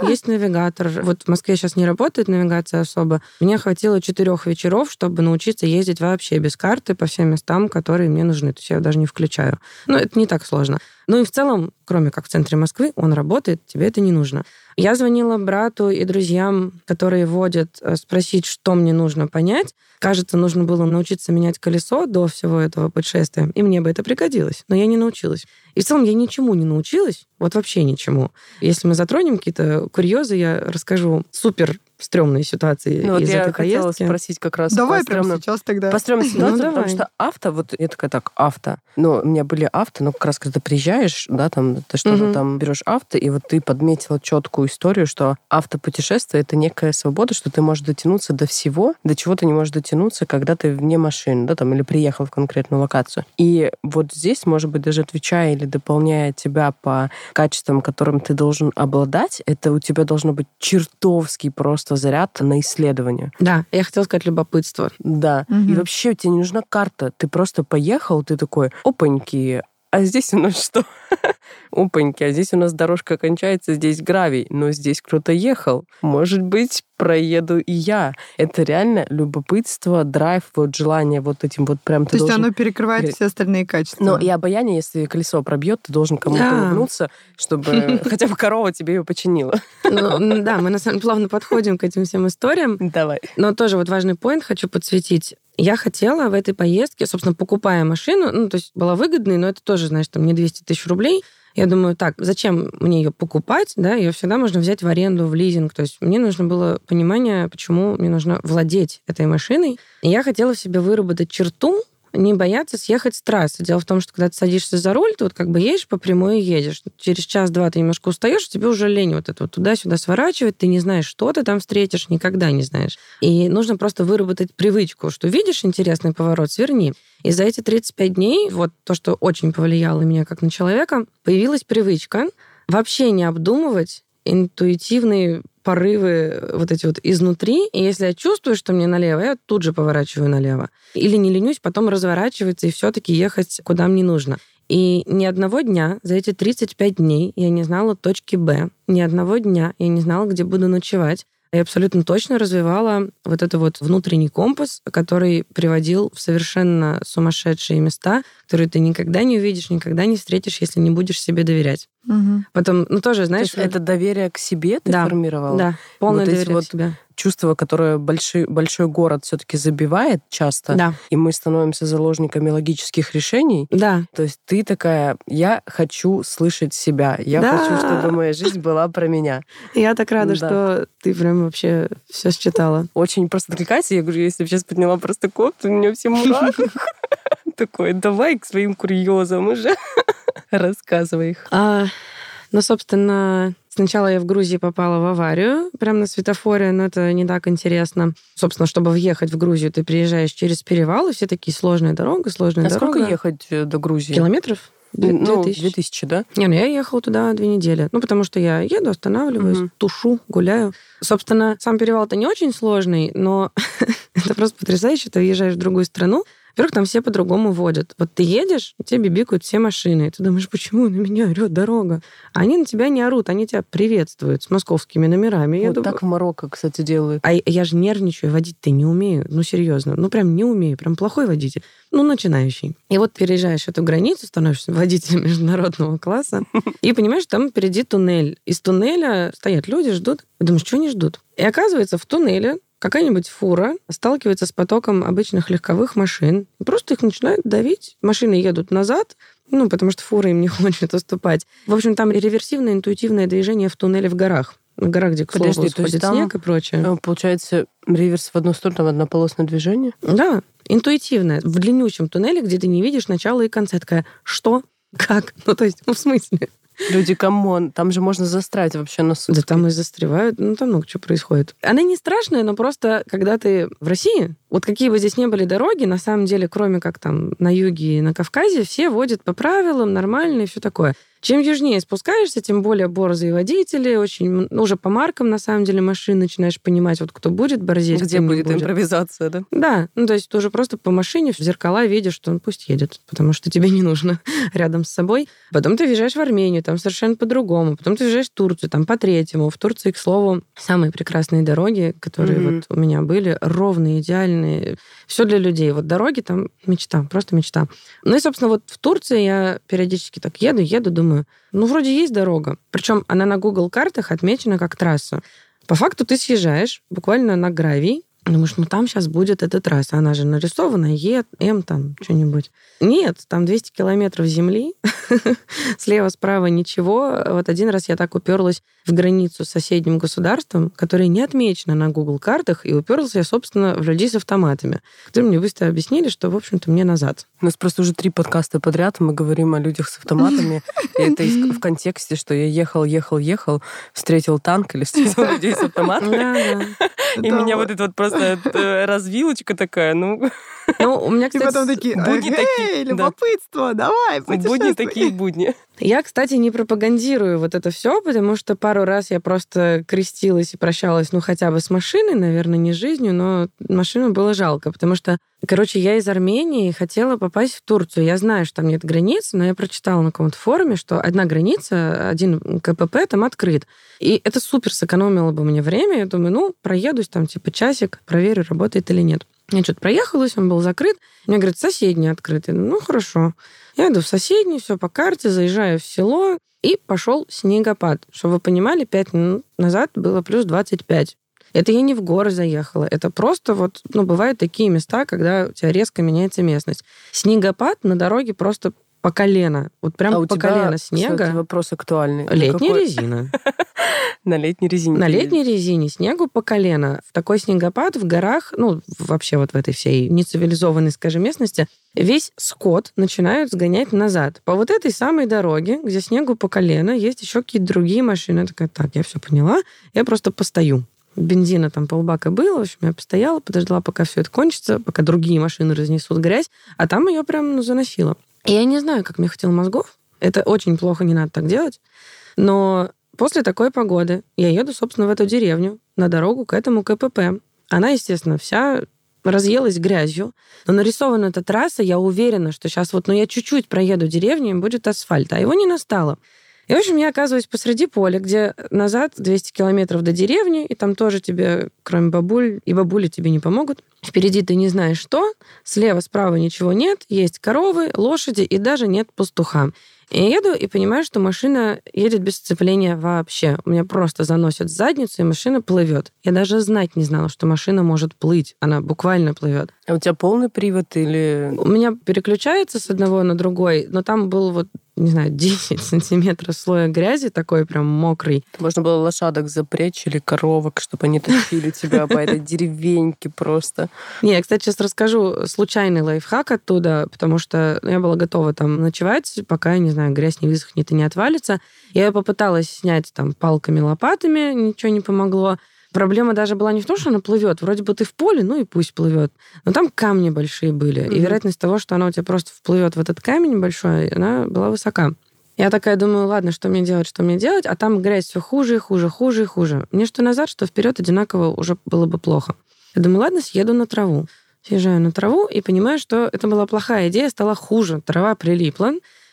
Есть навигатор. Вот в Москве сейчас не работает навигация особо. Мне хватило четырех вечеров, чтобы научиться ездить вообще без карты по всем местам, которые мне нужны. То есть я даже не включаю. Но это не так сложно. Ну и в целом, кроме как в центре Москвы, он работает, тебе это не нужно. Я звонила брату и друзьям, которые водят, э, спросить, что мне нужно понять. Кажется, нужно было научиться менять колесо до всего этого путешествия, и мне бы это пригодилось, но я не научилась. И в целом я ничему не научилась, вот вообще ничему. Если мы затронем какие-то курьезы, я расскажу супер стрёмные ситуации Ну, вот из я этой хотела поездки. спросить как раз Давай прямо стрёмным- сейчас тогда. По стрёмной ситуации, Ну, потому что авто, вот я такая, так, авто. Но у меня были авто, но как раз когда ты приезжаешь, да, там, ты что-то Мгм. там берешь авто, и вот ты подметила четкую историю, что автопутешествие это некая свобода, что ты можешь дотянуться до всего, до чего ты не можешь дотянуться, когда ты вне машины, да, там, или приехал в конкретную локацию. И вот здесь, может быть, даже отвечая или дополняя тебя по качествам, которым ты должен обладать, это у тебя должно быть чертовский просто заряд на исследование. Да, я хотела сказать любопытство. Да. И Мгм. вообще тебе не нужна карта. Ты просто поехал, ты такой, опаньки, а здесь у нас что? Опаньки, а здесь у нас дорожка кончается, здесь гравий, но здесь кто-то ехал. Может быть, проеду и я. Это реально любопытство, драйв, вот желание вот этим вот прям То есть должен... оно перекрывает все остальные качества. Но и обаяние, если колесо пробьет, ты должен кому-то Да. улыбнуться, чтобы хотя бы корова тебе ее починила. Ну, да, мы на самом деле плавно подходим к этим всем историям. Давай. Но тоже вот важный поинт хочу подсветить. Я хотела в этой поездке, собственно, покупая машину, ну, то есть была выгодной, но это тоже, знаешь, там не 200 тысяч рублей. Я думаю, так, зачем мне ее покупать, да, ее всегда можно взять в аренду, в лизинг. То есть мне нужно было понимание, почему мне нужно владеть этой машиной. И я хотела в себе выработать черту, не бояться съехать с трассы. Дело в том, что когда ты садишься за руль, ты вот как бы едешь по прямой и едешь. Через час-два ты немножко устаешь, тебе уже лень вот это вот туда-сюда сворачивать, ты не знаешь, что ты там встретишь, никогда не знаешь. И нужно просто выработать привычку, что видишь интересный поворот, сверни. И за эти 35 дней, вот то, что очень повлияло меня как на человека, появилась привычка вообще не обдумывать интуитивные порывы вот эти вот изнутри. И если я чувствую, что мне налево, я тут же поворачиваю налево. Или не ленюсь потом разворачиваться и все-таки ехать куда мне нужно. И ни одного дня за эти 35 дней я не знала точки Б. Ни одного дня я не знала, где буду ночевать. Я абсолютно точно развивала вот это вот внутренний компас, который приводил в совершенно сумасшедшие места, которые ты никогда не увидишь, никогда не встретишь, если не будешь себе доверять. Мгм. Потом, ну тоже, То знаешь... есть это доверие к себе ты Да, формировала? Да, полное Вот доверие вот к себе. чувство, которое большой, большой город все-таки забивает часто, Да, и мы становимся заложниками логических решений. да. То есть ты такая, я хочу слышать себя, я Да. хочу, чтобы моя жизнь была про меня. Я так рада, Да. что ты прям вообще все считала. Очень просто откликается. Я говорю, если бы сейчас подняла просто кофту, у меня все мурашки. Такой, давай к своим курьезам уже. Рассказывай их. А, ну, собственно, сначала я в Грузии попала в аварию, прямо на светофоре, но это не так интересно. Собственно, чтобы въехать в Грузию, ты приезжаешь через перевал, и все такие сложная дорога, сложная А дорога. сколько ехать э, до Грузии? Километров? Две- Ну, 2000. 2000, да? Не, ну я ехала туда две недели. Ну, потому что я еду, останавливаюсь, Мгм. тушу, гуляю. Собственно, сам перевал-то не очень сложный, но это просто потрясающе. Ты въезжаешь в другую страну, во-первых, там все по-другому водят. Вот ты едешь, тебе бибикают все машины. И ты думаешь, почему на меня орет дорога? А они на тебя не орут, они тебя приветствуют с московскими номерами. Я Вот думаю, так в Марокко, кстати, делают. а я же нервничаю, водить-то не умею. Ну, серьезно. Ну, прям не умею. Прям плохой водитель. Ну, начинающий. И вот переезжаешь эту границу, становишься водителем международного класса, и понимаешь, там впереди туннель. Из туннеля стоят люди, ждут. И думаешь, что они ждут? И оказывается, в туннеле какая-нибудь фура сталкивается с потоком обычных легковых машин. И просто их начинают давить. Машины едут назад, ну, потому что фура им не хочет уступать. В общем, там реверсивное интуитивное движение в туннеле в горах. В горах, где, к слову, Подожди, есть сходит там- снег и прочее. Э, Получается, реверс в одну сторону, однополосное движение? Да, интуитивная. В длиннющем туннеле, где ты не видишь начала и конца. Я такая, что? Как? Ну, то есть, ну, в смысле? Люди, come on, там же можно застрять вообще на сутки. Да там и застревают, ну там много чего происходит. Она не страшная, но просто когда ты в России, вот какие бы здесь не были дороги, на самом деле, кроме как там на юге и на Кавказе, все водят по правилам, нормально и все такое. Чем южнее спускаешься, тем более борзые водители, очень ну, уже по маркам, на самом деле, машин начинаешь понимать, вот кто будет борзеть, Где кто будет будет. импровизация, да? Да, ну то есть ты уже просто по машине в зеркала видишь, что он пусть едет, потому что тебе не нужно рядом с собой. Потом ты въезжаешь в Армению, там совершенно по-другому. Потом ты въезжаешь в Турцию, там по третьему. В Турции, к слову, самые прекрасные дороги, которые Мгм. вот у меня были, ровные, идеальные. Все для людей. Вот дороги там мечта, просто мечта. Ну и, собственно, вот в Турции я периодически так еду, еду, думаю, ну, вроде есть дорога. Причем она на Google картах отмечена как трасса. По факту ты съезжаешь буквально на гравий, Думаешь, ну там сейчас будет эта трасса. Она же нарисована, Е, М там, что-нибудь. Нет, там 200 километров земли. Слева, справа ничего. Вот один раз я так уперлась в границу с соседним государством, которое не отмечено на Google картах, и уперлась я, собственно, в людей с автоматами, которые мне быстро объяснили, что, в общем-то, мне назад. У нас просто уже три подкаста подряд, мы говорим о людях с автоматами. И это в контексте, что я ехал, ехал, ехал, встретил танк или встретил людей с автоматами. И меня вот это вот просто э, развилочка такая, ну, Ну, у меня, И кстати, потом такие, будни «Эй, такие, любопытство, давай, будни путешествуй». такие будни. Я, кстати, не пропагандирую вот это все, потому что пару раз я просто крестилась и прощалась, ну, хотя бы с машиной, наверное, не жизнью, но машину было жалко, потому что, короче, я из Армении хотела попасть в Турцию. Я знаю, что там нет границ, но я прочитала на каком-то форуме, что одна граница, один КПП там открыт. И это супер сэкономило бы мне время. Я думаю, ну, проедусь там типа часик, проверю, работает или нет. Я что-то проехалась, он был закрыт. Мне говорят, соседний открытый. Ну, хорошо. Я иду в соседний, все по карте, заезжаю в село, и пошел снегопад. Чтобы вы понимали, пять минут назад было плюс 25. Это я не в горы заехала. Это просто вот, ну, бывают такие места, когда у тебя резко меняется местность. Снегопад на дороге просто по колено. Вот прям А по колено кстати, снега. вопрос актуальный. Летняя какой- резина. На летней резине. На летней резине снегу по колено. В такой снегопад в горах, ну, вообще вот в этой всей нецивилизованной, скажем, местности, весь скот начинают сгонять назад. По вот этой самой дороге, где снегу по колено, есть еще какие-то другие машины. Я такая, так, я все поняла, я просто постою. Бензина там полбака было, в общем, я постояла, подождала, пока все это кончится, пока другие машины разнесут грязь, а там ее прям ну, заносило. Я не знаю, как мне хватило мозгов. Это очень плохо, не надо так делать. Но после такой погоды я еду, собственно, в эту деревню на дорогу к этому КПП. Она, естественно, вся разъелась грязью, но нарисована эта трасса, я уверена, что сейчас вот, ну, я чуть-чуть проеду деревню, и будет асфальт, а его не настало. И, в общем, я оказываюсь посреди поля, где назад 200 километров до деревни, и там тоже тебе, кроме бабуль, и бабули тебе не помогут. Впереди ты не знаешь что, слева, справа ничего нет, есть коровы, лошади, и даже нет пастуха. И я еду и понимаю, что машина едет без сцепления вообще. У меня просто заносит задницу, и машина плывет. Я даже знать не знала, что машина может плыть. Она буквально плывет. А у тебя полный привод или... У меня переключается с одного на другой, но там был вот, не знаю, 10 сантиметров слоя грязи, такой прям мокрый. Можно было лошадок запрячь или коровок, чтобы они тащили тебя по этой деревеньке просто. Не, я, кстати, сейчас расскажу случайный лайфхак оттуда, потому что я была готова там ночевать, пока, я не знаю, грязь не высохнет и не отвалится. Я попыталась снять там палками, лопатами, ничего не помогло. Проблема даже была не в том, что она плывет. Вроде бы ты в поле, ну и пусть плывет. Но там камни большие были. И Мгм. вероятность того, что она у тебя просто вплывет в этот камень большой, она была высока. Я такая думаю, ладно, что мне делать, что мне делать, а там грязь все хуже и хуже, хуже и хуже. Мне что назад, что вперед одинаково уже было бы плохо. Я думаю, ладно, съеду на траву. Съезжаю на траву и понимаю, что это была плохая идея, стала хуже. Трава прилипла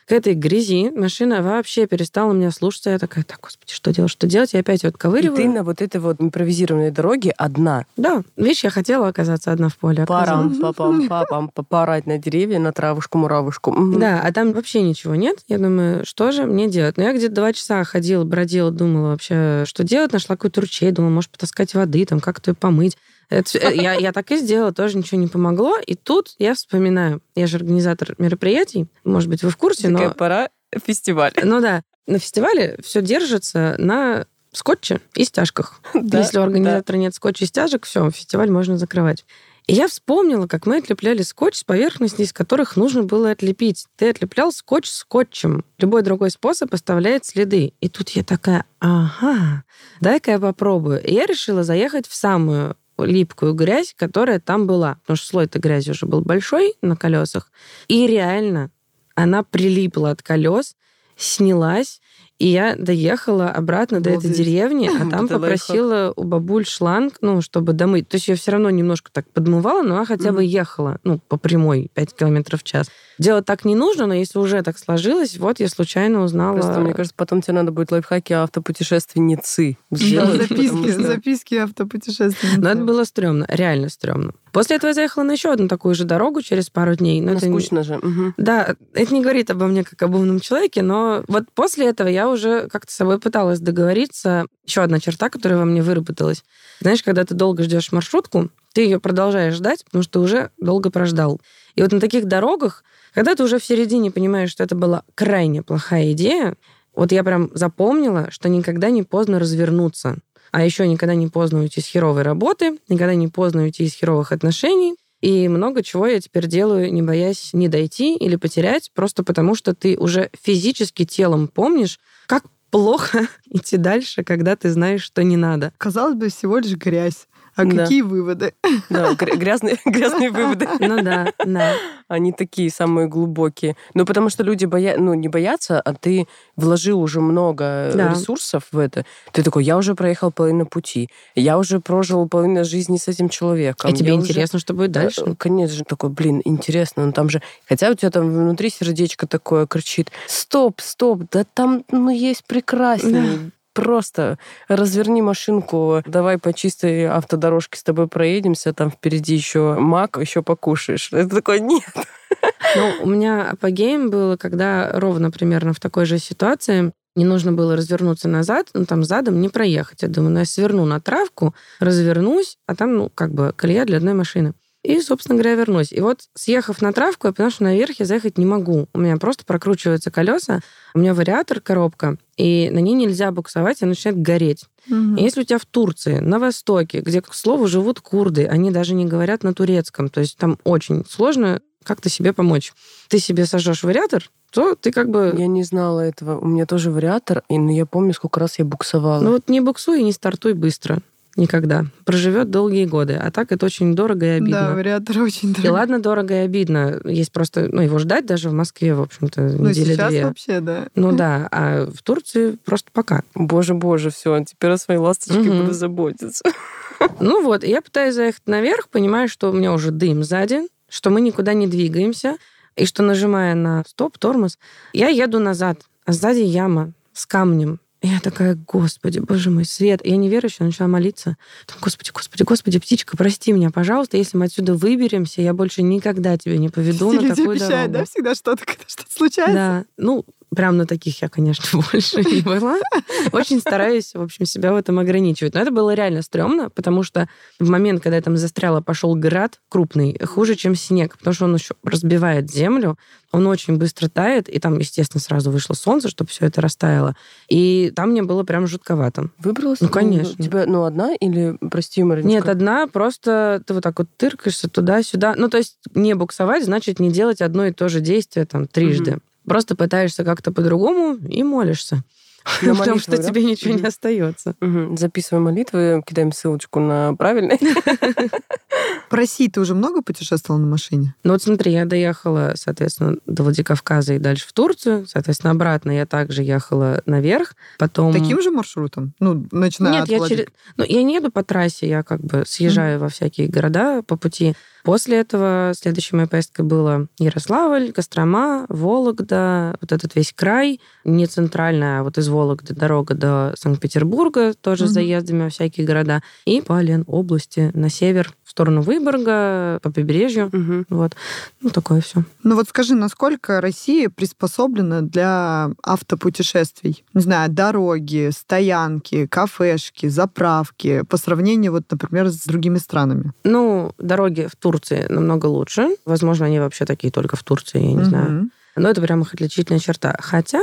к этой грязи. Машина вообще перестала меня слушаться. Я такая, так, господи, что делать, что делать? Я опять вот И ковыриваю. ты на вот этой вот импровизированной дороге одна. Да, видишь, я хотела оказаться одна в поле. Парам, папам, папам, попарать на деревья, на травушку, муравушку. Да, а там вообще ничего нет. Я думаю, что же мне делать? Ну, я где-то два часа ходила, бродила, думала вообще, что делать. Нашла какой-то ручей, думала, может, потаскать воды, там, как-то ее помыть. Это э, я, я так и сделала, тоже ничего не помогло. И тут я вспоминаю, я же организатор мероприятий, может быть, вы в курсе, Такая но... пора фестиваль. Ну да, на фестивале все держится на скотче и стяжках. Да, Если у организатора нет скотча и стяжек, все, фестиваль можно закрывать. И я вспомнила, как мы отлепляли скотч с поверхностей, из которых нужно было отлепить. Ты отлеплял скотч скотчем. Любой другой способ оставляет следы. И тут я такая, ага, дай-ка я попробую. И я решила заехать в самую липкую грязь, которая там была. Потому что слой этой грязи уже был большой на колесах. И реально она прилипла от колес, снялась, и я доехала обратно до этой деревни, а там попросила у бабуль шланг, ну, чтобы домыть. То есть я все равно немножко так подмывала, но я хотя бы ехала, ну, по прямой 5 километров в час. Делать так не нужно, но если уже так сложилось, вот я случайно узнала... Просто, мне кажется, потом тебе надо будет лайфхаки автопутешественницы сделать. Записки, записки автопутешественницы. Но это было стрёмно, реально стрёмно. После этого я заехала на еще одну такую же дорогу через пару дней. Но это скучно же. Угу. Да, это не говорит обо мне как об умном человеке, но вот после этого я уже как-то с собой пыталась договориться. Еще одна черта, которая во мне выработалась. Знаешь, когда ты долго ждешь маршрутку, ты ее продолжаешь ждать, потому что уже долго прождал. И вот на таких дорогах, когда ты уже в середине понимаешь, что это была крайне плохая идея, вот я прям запомнила, что никогда не поздно развернуться. А еще никогда не поздно уйти с херовой работы, никогда не поздно уйти из херовых отношений. И много чего я теперь делаю, не боясь не дойти или потерять, просто потому что ты уже физически телом помнишь, как плохо идти дальше, когда ты знаешь, что не надо. Казалось бы, всего лишь грязь. А Да. какие выводы? Да, гря- грязные, грязные выводы. Ну да, да. Они такие самые глубокие. Ну, потому что люди боя... ну, не боятся, а ты вложил уже много Да. ресурсов в это. Ты такой, я уже проехал половину пути, я уже прожил половину жизни с этим человеком. А тебе я уже- интересно, что будет дальше? Э, Конечно же, такой, блин, интересно, ну там же... Хотя у тебя там внутри сердечко такое кричит, стоп, стоп, да там, ну, есть прекраснее. Просто разверни машинку, давай по чистой автодорожке с тобой проедемся, там впереди еще мак, еще покушаешь. Это такой, нет. Ну, у меня апогеем было, когда ровно примерно в такой же ситуации не нужно было развернуться назад, ну, там задом не проехать. Я думаю, ну, я сверну на травку, развернусь, а там, ну, как бы колея для одной машины. И, собственно говоря, вернусь. И вот, съехав на травку, я поняла, что наверх я заехать не могу. У меня просто прокручиваются колеса, у меня вариатор, коробка, и на ней нельзя буксовать, она начинает гореть. И Если у тебя в Турции, на Востоке, где, к слову, живут курды, они даже не говорят на турецком, то есть там очень сложно как-то себе помочь. Ты себе сожжешь вариатор, то ты как бы... Я не знала этого. У меня тоже вариатор, и ну, я помню, сколько раз я буксовала. Ну вот не буксуй и не стартуй быстро. Никогда. Проживет долгие годы. А так это очень дорого и обидно. Да, вариатор очень И дорогой. ладно, дорого и обидно. Есть просто, ну, его ждать даже в Москве, в общем-то, Ну, недели сейчас две. вообще, да. Ну да, а в Турции просто пока. Боже, боже, все, теперь о своей ласточке Мгм. буду заботиться. Ну вот, и я пытаюсь заехать наверх, понимаю, что у меня уже дым сзади, что мы никуда не двигаемся, и что, нажимая на стоп, тормоз, я еду назад, а сзади яма с камнем. Я такая, господи, боже мой, свет. Я неверующая, начала молиться. Думаю, Господи, господи, господи, птичка, прости меня, пожалуйста, если мы отсюда выберемся, я больше никогда тебя не поведу на Люди такую обещают, дорогу. да, всегда что-то, когда что-то случается. Да, ну, прям на таких я, конечно, больше не была. Очень стараюсь, в общем, себя в этом ограничивать. Но это было реально стрёмно, потому что в момент, когда я там застряла, пошел град крупный, хуже, чем снег, потому что он еще разбивает землю, он очень быстро тает, и там, естественно, сразу вышло солнце, чтобы все это растаяло. И там мне было прям жутковато. Выбралась? Ну, конечно. У тебя, ну, одна или, прости, Мариночка? Нет, одна, просто ты вот так вот тыркаешься туда-сюда. Ну, то есть не буксовать, значит, не делать одно и то же действие там трижды. Просто пытаешься как-то по-другому и молишься. На Потому молитву, что да? тебе ничего не остается. Записываем молитвы, кидаем ссылочку на правильный. В России ты уже много путешествовала на машине? Ну вот смотри, я доехала, соответственно, до Владикавказа и дальше в Турцию. Соответственно, обратно я также ехала наверх. Потом... Таким же маршрутом? Ну, начиная Нет, от я Владик- через... Ну, я не еду по трассе, я как бы съезжаю во всякие города по пути. После этого следующей моей поездкой была Ярославль, Кострома, Вологда, вот этот весь край, не центральная, а вот из Вологды дорога до Санкт-Петербурга, тоже с Мгм. заездами во всякие города, и по области на север, в сторону Выборга, по побережью. Мгм. Вот. Ну, такое все. Ну вот скажи, насколько Россия приспособлена для автопутешествий? Не знаю, дороги, стоянки, кафешки, заправки по сравнению, вот, например, с другими странами? Ну, дороги в Турции намного лучше. Возможно, они вообще такие только в Турции, я не знаю. Мгм. Но это прям их отличительная черта. Хотя,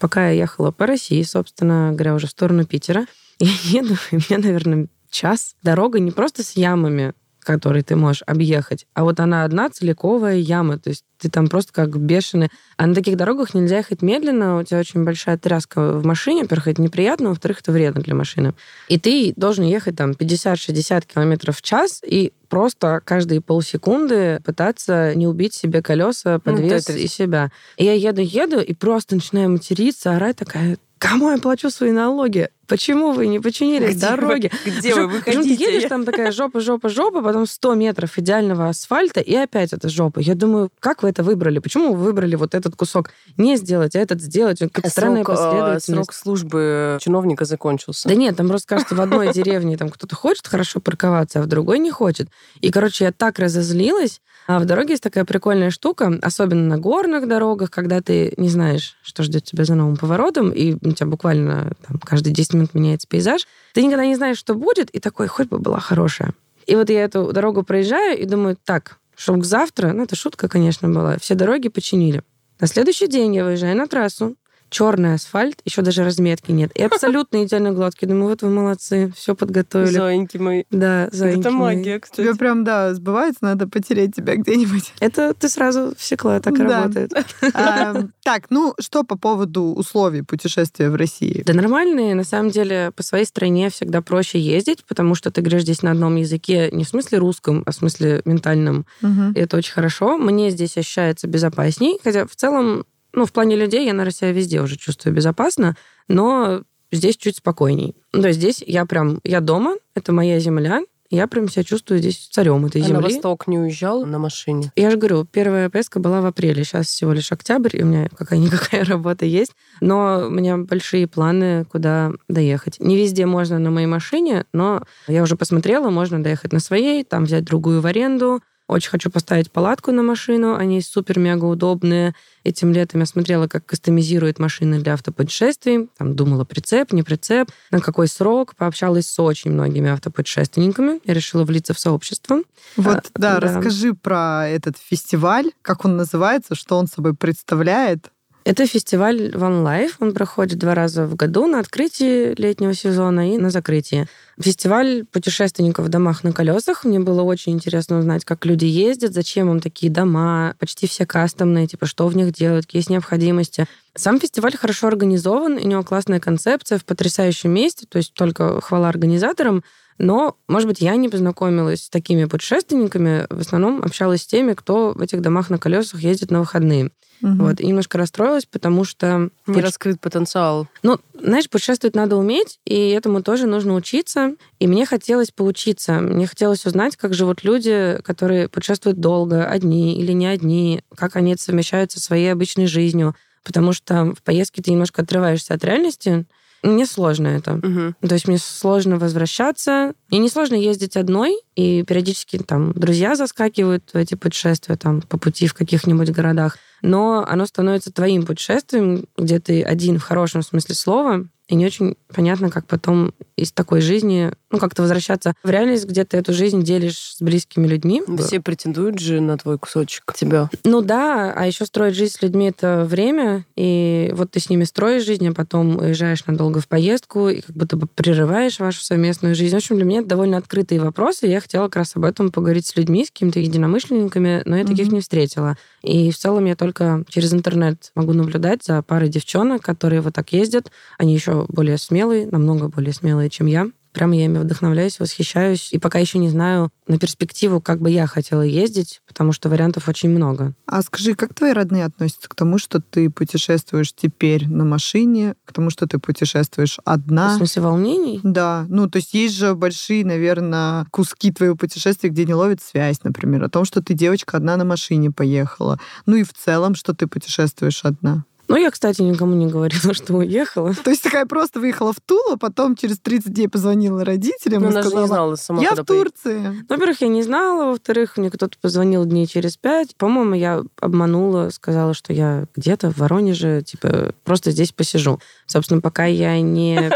пока я ехала по России, собственно говоря, уже в сторону Питера, я еду, и мне, наверное, час. Дорога не просто с ямами, который ты можешь объехать. А вот она одна целиковая яма, то есть ты там просто как бешеный. А на таких дорогах нельзя ехать медленно, у тебя очень большая тряска в машине, во-первых, это неприятно, во-вторых, это вредно для машины. И ты должен ехать там 50-60 километров в час, и просто каждые полсекунды пытаться не убить себе колеса, подвес Ну, и себя. И я еду-еду, и просто начинаю материться, орать такая, кому я плачу свои налоги? Почему вы не починили Где дороги? вы- где вы? Причём ты Выходите. едешь, там такая жопа, жопа, жопа, потом 100 метров идеального асфальта, и опять это жопа. Я думаю, как вы это выбрали? Почему вы выбрали вот этот кусок не сделать, а этот сделать? Какая-то странная Срок, а, последовательность. срок службы чиновника закончился. Да нет, там просто кажется, в одной деревне там кто-то хочет хорошо парковаться, а в другой не хочет. И, короче, я так разозлилась. А в дороге есть такая прикольная штука, особенно на горных дорогах, когда ты не знаешь, что ждет тебя за новым поворотом, и у тебя буквально там, каждые 10 минут меняется пейзаж. Ты никогда не знаешь, что будет, и такой, хоть бы была хорошая. И вот я эту дорогу проезжаю и думаю, так, чтобы завтра, ну это шутка, конечно, была, все дороги починили. На следующий день я выезжаю на трассу, черный асфальт, еще даже разметки нет. И абсолютно идеально гладкий. Думаю, вот вы молодцы, все подготовили. Зоеньки мои. Да, зайки Это мои. магия, кстати. Тебе прям, да, сбывается, надо потереть тебя где-нибудь. Это ты сразу всекла, так Да. работает. А, Так, ну что по поводу условий путешествия в России? Да нормальные. На самом деле, по своей стране всегда проще ездить, потому что ты говоришь здесь на одном языке, не в смысле русском, а в смысле ментальном. И это очень хорошо. Мне здесь ощущается безопасней. Хотя в целом, ну, в плане людей я на России везде уже чувствую безопасно, но здесь чуть спокойней. Ну, То есть здесь я прям, я дома, это моя земля, я прям себя чувствую здесь царем этой А на земли. восток не уезжал на машине? Я же говорю, первая поездка была в апреле, сейчас всего лишь октябрь, и у меня какая-никакая работа есть, но у меня большие планы, куда доехать. Не везде можно на моей машине, но я уже посмотрела, можно доехать на своей, там взять другую в аренду. Очень хочу поставить палатку на машину, они супер-мега удобные. Этим летом я смотрела, как кастомизируют машины для автопутешествий. Там думала, прицеп, не прицеп, на какой срок. Пообщалась с очень многими автопутешественниками. Я решила влиться в сообщество. Вот, А, да, да. расскажи про этот фестиваль, как он называется, что он собой представляет. Это фестиваль One Life. Он проходит два раза в году на открытии летнего сезона и на закрытии. Фестиваль путешественников в домах на колесах. Мне было очень интересно узнать, как люди ездят, зачем им такие дома. Почти все кастомные, типа, что в них делать, какие есть необходимости. Сам фестиваль хорошо организован, у него классная концепция в потрясающем месте, то есть только хвала организаторам. Но, может быть, я не познакомилась с такими путешественниками, в основном общалась с теми, кто в этих домах на колесах ездит на выходные. Мгм. Вот, и немножко расстроилась, потому что... Не раскрыт потенциал. Ну, знаешь, путешествовать надо уметь, и этому тоже нужно учиться. И мне хотелось поучиться. Мне хотелось узнать, как живут люди, которые путешествуют долго, одни или не одни, как они это совмещают со своей обычной жизнью. Потому что в поездке ты немножко отрываешься от реальности. Мне сложно это. Мгм. То есть мне сложно возвращаться. Мне не сложно ездить одной, и периодически там друзья заскакивают в эти путешествия там по пути в каких-нибудь городах. Но оно становится твоим путешествием, где ты один в хорошем смысле слова, и не очень понятно, как потом из такой жизни, ну, как-то возвращаться в реальность, где ты эту жизнь делишь с близкими людьми. Все претендуют же на твой кусочек тебя. Ну да, а еще строить жизнь с людьми это время, и вот ты с ними строишь жизнь, а потом уезжаешь надолго в поездку, и как будто бы прерываешь вашу совместную жизнь. В общем, для меня это довольно открытые вопросы. Я хотела как раз об этом поговорить с людьми, с какими-то единомышленниками, но я таких Мгм. не встретила. И в целом я только через интернет могу наблюдать за парой девчонок, которые вот так ездят. Они еще более смелые, намного более смелые, чем я. Прямо я ими вдохновляюсь, восхищаюсь. И пока еще не знаю на перспективу, как бы я хотела ездить, потому что вариантов очень много. А скажи, как твои родные относятся к тому, что ты путешествуешь теперь на машине, к тому, что ты путешествуешь В одна? смысле волнений? Да, ну то есть есть же большие, наверное, куски твоего путешествия, где не ловит связь, например, о том, что ты девочка одна на машине поехала, ну и в целом, что ты путешествуешь одна. Ну, я, кстати, никому не говорила, что уехала. То есть такая просто выехала в Тулу, потом через 30 дней позвонила родителям Ну, и она же сказала, не знала сама, я в Турции. Ну, Во-первых, я не знала. Во-вторых, мне кто-то позвонил дней через пять. По-моему, я обманула, сказала, что я где-то в Воронеже, типа, просто здесь посижу. Собственно, пока я не...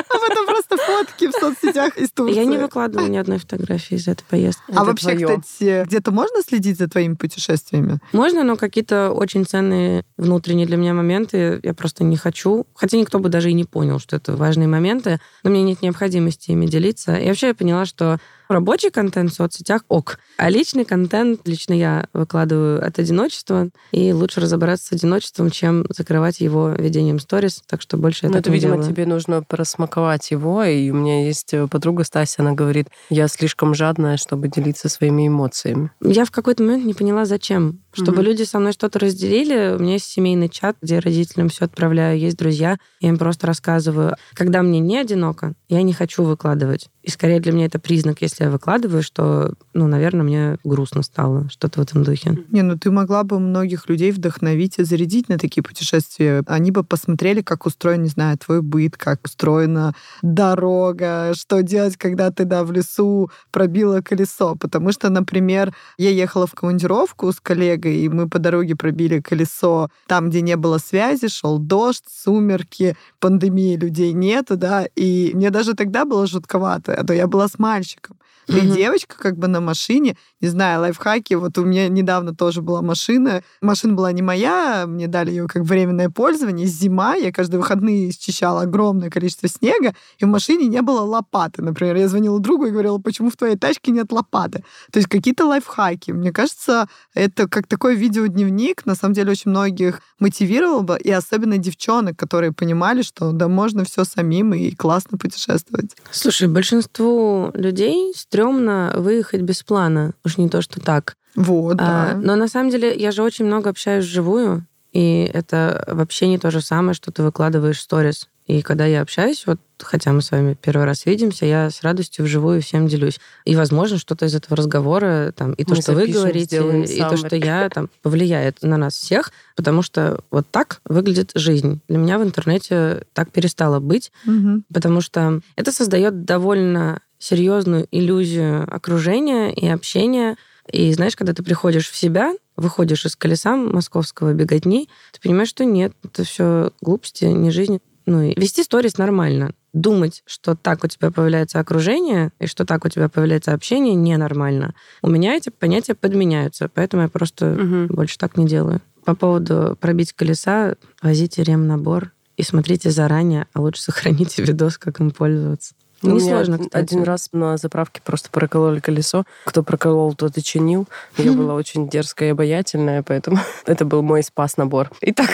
Просто фотки в соцсетях из Турции. Я не выкладывала ни одной фотографии из этой поездки. А Это вообще, кстати, где-то можно следить за твоими путешествиями? Можно, но какие-то очень ценные внутренние для меня моменты я просто не хочу. Хотя никто бы даже и не понял, что это важные моменты, но мне нет необходимости ими делиться. И вообще я поняла, что Рабочий контент в соцсетях ок. А личный контент лично я выкладываю от одиночества. И лучше разобраться с одиночеством, чем закрывать его ведением сторис. Так что больше Ну, это, не видимо, делаю. тебе нужно просмаковать его. И у меня есть э, подруга Стася, она говорит, я слишком жадная, чтобы делиться своими эмоциями. Я в какой-то момент не поняла, зачем. Чтобы Мгм. люди со мной что-то разделили. У меня есть семейный чат, где родителям все отправляю, есть друзья. Я им просто рассказываю. Когда мне не одиноко, я не хочу выкладывать. И скорее для меня это признак, если я выкладываю, что, ну, наверное, мне грустно стало. Что-то в этом духе. Не, ну ты могла бы многих людей вдохновить и зарядить на такие путешествия. Они бы посмотрели, как устроен, не знаю, твой быт, как устроена дорога, что делать, когда ты, да, в лесу пробила колесо. Потому что, например, я ехала в командировку с коллегой, и мы по дороге пробили колесо там, где не было связи, шел дождь, сумерки, пандемии, людей нету, да, и мне даже тогда было жутковато, а то я была с мальчиком. Ты Мгм. девочка как бы на машине, не знаю, лайфхаки. Вот у меня недавно тоже была машина. Машина была не моя, мне дали ее как временное пользование. Зима, я каждые выходные счищала огромное количество снега, и в машине не было лопаты. Например, я звонила другу и говорила, почему в твоей тачке нет лопаты? То есть какие-то лайфхаки. Мне кажется, это как такой видеодневник, на самом деле очень многих мотивировал бы, и особенно девчонок, которые понимали, что да, можно все самим и классно путешествовать. Слушай, большинству людей стрёмно выехать без плана. Уж не то, что так. Вот, А, да. но на самом деле я же очень много общаюсь вживую, и это вообще не то же самое, что ты выкладываешь в сторис. И когда я общаюсь, вот хотя мы с вами первый раз видимся, я с радостью вживую всем делюсь. И, возможно, что-то из этого разговора, там, и то, Мы что вы запишем, говорите, сделаем и то, что я, там, повлияет на нас всех, потому что вот так выглядит жизнь. Для меня в интернете так перестало быть, Мгм. потому что это создает довольно серьезную иллюзию окружения и общения. И знаешь, когда ты приходишь в себя, выходишь из колеса московского беготни, ты понимаешь, что нет, это все глупости, не жизнь. Ну и вести сторис нормально. Думать, что так у тебя появляется окружение и что так у тебя появляется общение, ненормально. У меня эти понятия подменяются, поэтому я просто Мгм. больше так не делаю. По поводу пробить колеса, возите ремнабор и смотрите заранее, а лучше сохраните видос, как им пользоваться. У меня Несложно, кстати. Один раз на заправке просто прокололи колесо. Кто проколол, тот и чинил. Я была очень дерзкая и обаятельная, поэтому это был мой спас-набор. Итак,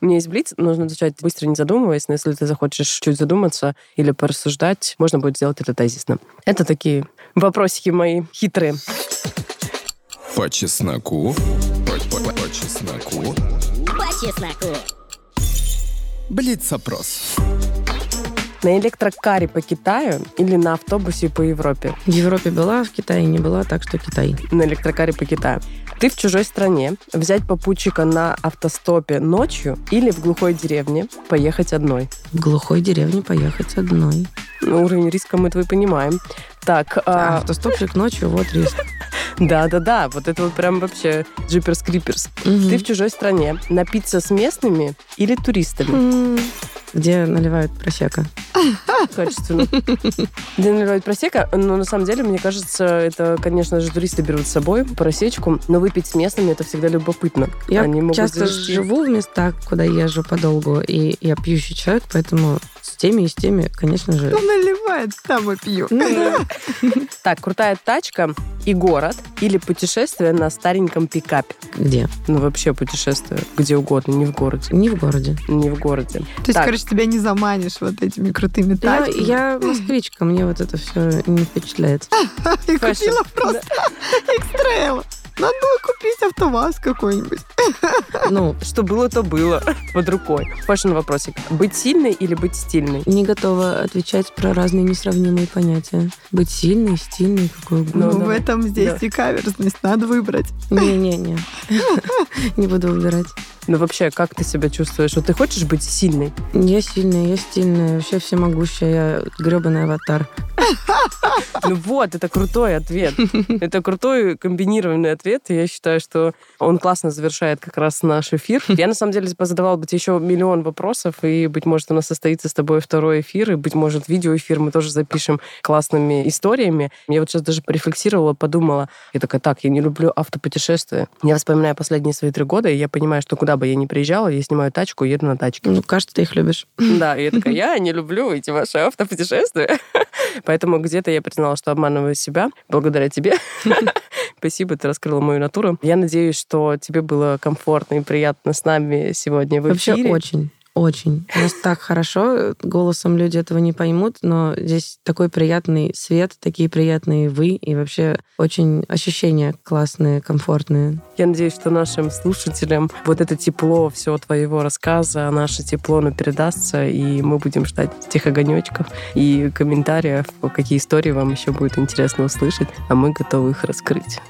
у меня есть блиц, нужно отвечать быстро, не задумываясь, но если ты захочешь чуть задуматься или порассуждать, можно будет сделать это тезисно. Это такие вопросики мои хитрые. По чесноку. По, по- по чесноку. По чесноку. Блиц-опрос. На электрокаре по Китаю или на автобусе по Европе? В Европе была, в Китае не была, так что Китай. на электрокаре по Китаю. Ты в чужой стране, взять попутчика на автостопе ночью или в глухой деревне поехать одной. В глухой деревне поехать одной. Ну, уровень риска мы твой понимаем. Так, А, автостопчик ночью, вот риск. да-да-да, вот это вот прям вообще джиперс-криперс. Ты в чужой стране, напиться с местными или туристами? Где наливают просека. Качественно. Где наливают просека, но на самом деле, мне кажется, это, конечно же, туристы берут с собой просечку, но выпить с местными это всегда любопытно. Я Они могут часто завести- живу в местах, куда езжу подолгу, и я пьющий человек, поэтому с теми и с теми, конечно же. Кто наливает, там и пью. Так, крутая тачка и город или путешествие на стареньком пикапе. Где? Ну, вообще путешествие где угодно, не в городе. Не в городе. Не в городе. То есть, Так. короче, тебя не заманишь вот этими крутыми Я, тачками. я москвичка, мне вот это все не впечатляет. И купила просто X-Trail. Надо было купить автоваз какой-нибудь. Ну, Что было, то было под рукой. Fashion вопросик. Быть сильной или быть стильной? не готова отвечать про разные несравнимые понятия. Быть сильной, стильной, какой Ну, Ну, угодно. в этом здесь Да. и каверзность. Надо выбрать. Не-не-не. Не буду выбирать. Ну, вообще, как ты себя чувствуешь? Вот ты хочешь быть сильной? Я сильная, я стильная, вообще всемогущая, я гребаный аватар. Ну вот, это крутой ответ. Это крутой комбинированный ответ. И я считаю, что он классно завершает как раз наш эфир. Я, на самом деле, позадавала бы тебе еще миллион вопросов, и, быть может, у нас состоится с тобой второй эфир, и, быть может, видеоэфир мы тоже запишем классными историями. Я вот сейчас даже порефлексировала, подумала. Я такая, так, я не люблю автопутешествия. Я вспоминаю последние свои три года, и я понимаю, что куда бы я ни приезжала, я снимаю тачку и еду на тачке. Ну, кажется, ты их любишь. Да, и я такая, я не люблю эти ваши автопутешествия. Поэтому где-то я признала, что обманываю себя благодаря тебе. Спасибо, ты раскрыла мою натуру. Я надеюсь, что тебе было комфортно и приятно с нами сегодня в Вообще эфире. очень. Очень. У нас так хорошо, голосом люди этого не поймут, но здесь такой приятный свет, такие приятные вы, и вообще очень ощущения классные, комфортные. Я надеюсь, что нашим слушателям вот это тепло всего твоего рассказа, наше тепло, оно передастся, и мы будем ждать тех огонечков и комментариев, какие истории вам еще будет интересно услышать, а мы готовы их раскрыть.